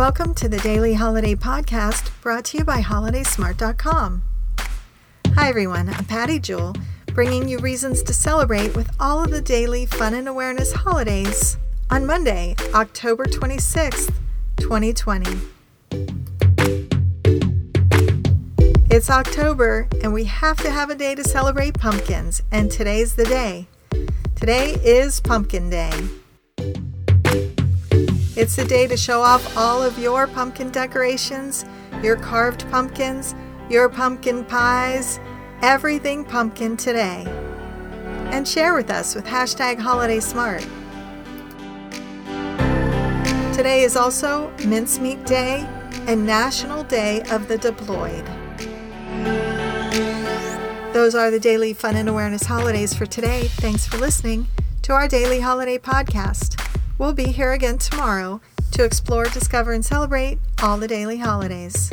Welcome to the Daily Holiday Podcast brought to you by HolidaySmart.com. Hi, everyone. I'm Patty Jewell, bringing you reasons to celebrate with all of the daily fun and awareness holidays on Monday, October 26th, 2020. It's October, and we have to have a day to celebrate pumpkins, and today's the day. Today is Pumpkin Day. It's the day to show off all of your pumpkin decorations, your carved pumpkins, your pumpkin pies, everything pumpkin today. And share with us with hashtag Holiday Smart. Today is also Mincemeat Day and National Day of the Deployed. Those are the daily fun and awareness holidays for today. Thanks for listening to our daily holiday podcast. We'll be here again tomorrow to explore, discover, and celebrate all the daily holidays.